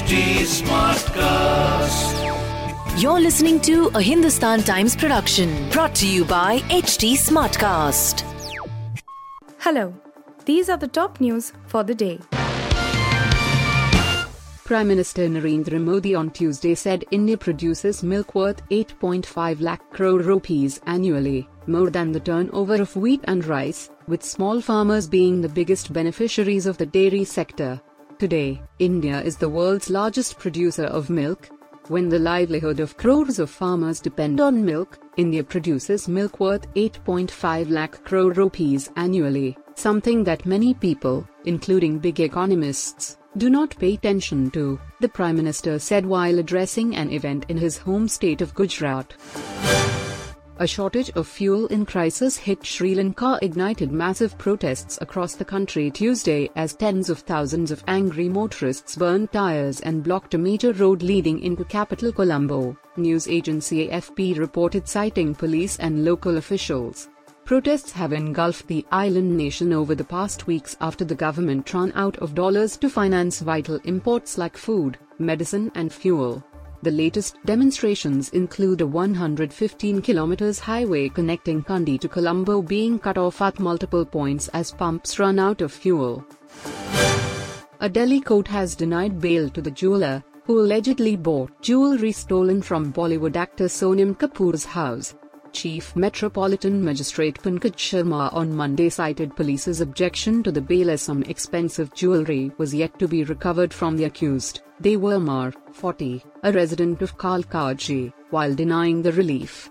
HT Smartcast. You're listening to a Hindustan Times production brought to you by HT Smartcast. Hello, these are the top news for the day. Prime Minister Narendra Modi on Tuesday said India produces milk worth 8.5 lakh crore rupees annually, more than the turnover of wheat and rice, with small farmers being the biggest beneficiaries of the dairy sector. Today, India is the world's largest producer of milk. When the livelihood of crores of farmers depend on milk, India produces milk worth 8.5 lakh crore rupees annually, something that many people, including big economists, do not pay attention to, the Prime Minister said while addressing an event in his home state of Gujarat. A shortage of fuel in crisis hit Sri Lanka ignited massive protests across the country Tuesday as tens of thousands of angry motorists burned tires and blocked a major road leading into capital Colombo, news agency AFP reported citing police and local officials. Protests have engulfed the island nation over the past weeks after the government ran out of dollars to finance vital imports like food, medicine and fuel. The latest demonstrations include a 115 km highway connecting Kandy to Colombo being cut off at multiple points as pumps run out of fuel. A Delhi court has denied bail to the jeweler, who allegedly bought jewelry stolen from Bollywood actor Sonam Kapoor's house. Chief Metropolitan Magistrate Pankaj Sharma on Monday cited police's objection to the bail as some expensive jewelry was yet to be recovered from the accused. Were 40, a resident of Kalkaji, while denying the relief.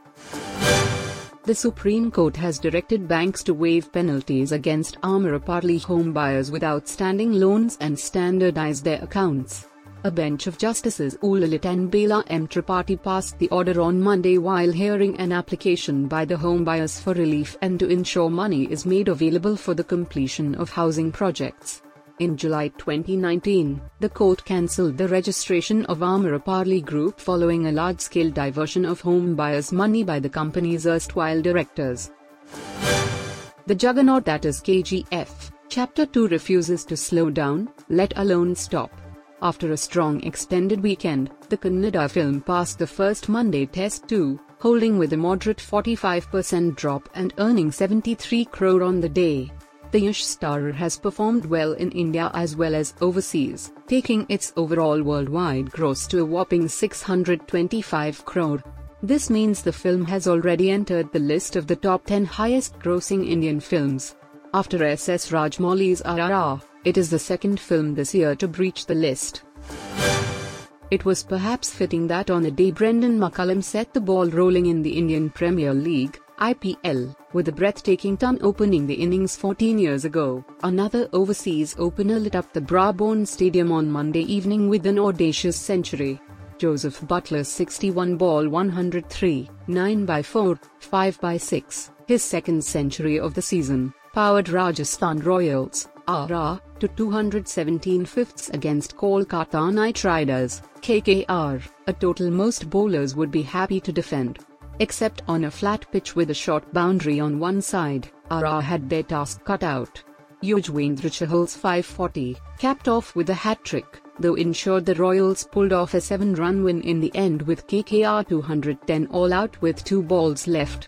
The Supreme Court has directed banks to waive penalties against Amrapali home buyers with outstanding loans and standardize their accounts. A bench of Justices Ulalit and Bela M. Tripathi passed the order on Monday while hearing an application by the home buyers for relief and to ensure money is made available for the completion of housing projects. In July 2019, the court cancelled the registration of Amrapali Group following a large-scale diversion of home buyers' money by the company's erstwhile directors. The juggernaut that is KGF, Chapter 2 refuses to slow down, let alone stop. After a strong extended weekend, the Kannada film passed the first Monday test too, holding with a moderate 45% drop and earning 73 crore on the day. The Yash star has performed well in India as well as overseas, taking its overall worldwide gross to a whopping 625 crore. This means the film has already entered the list of the top 10 highest grossing Indian films. After S.S. Rajamouli's RRR, it is the second film this year to breach the list. It was perhaps fitting that on the day Brendon McCullum set the ball rolling in the Indian Premier League, IPL, with a breathtaking ton opening the innings 14 years ago, another overseas opener lit up the Brabourne Stadium on Monday evening with an audacious century. Joseph Buttler's 61 ball 103, 9 by 4, 5 by 6, his second century of the season, powered Rajasthan Royals, RR, to 217 fifths against Kolkata Knight Riders, KKR, a total most bowlers would be happy to defend. Except on a flat pitch with a short boundary on one side, RR had their task cut out. Yuzvendra Chahal's 540, capped off with a hat-trick, though ensured the Royals pulled off a 7-run win in the end with KKR 210 all out with two balls left.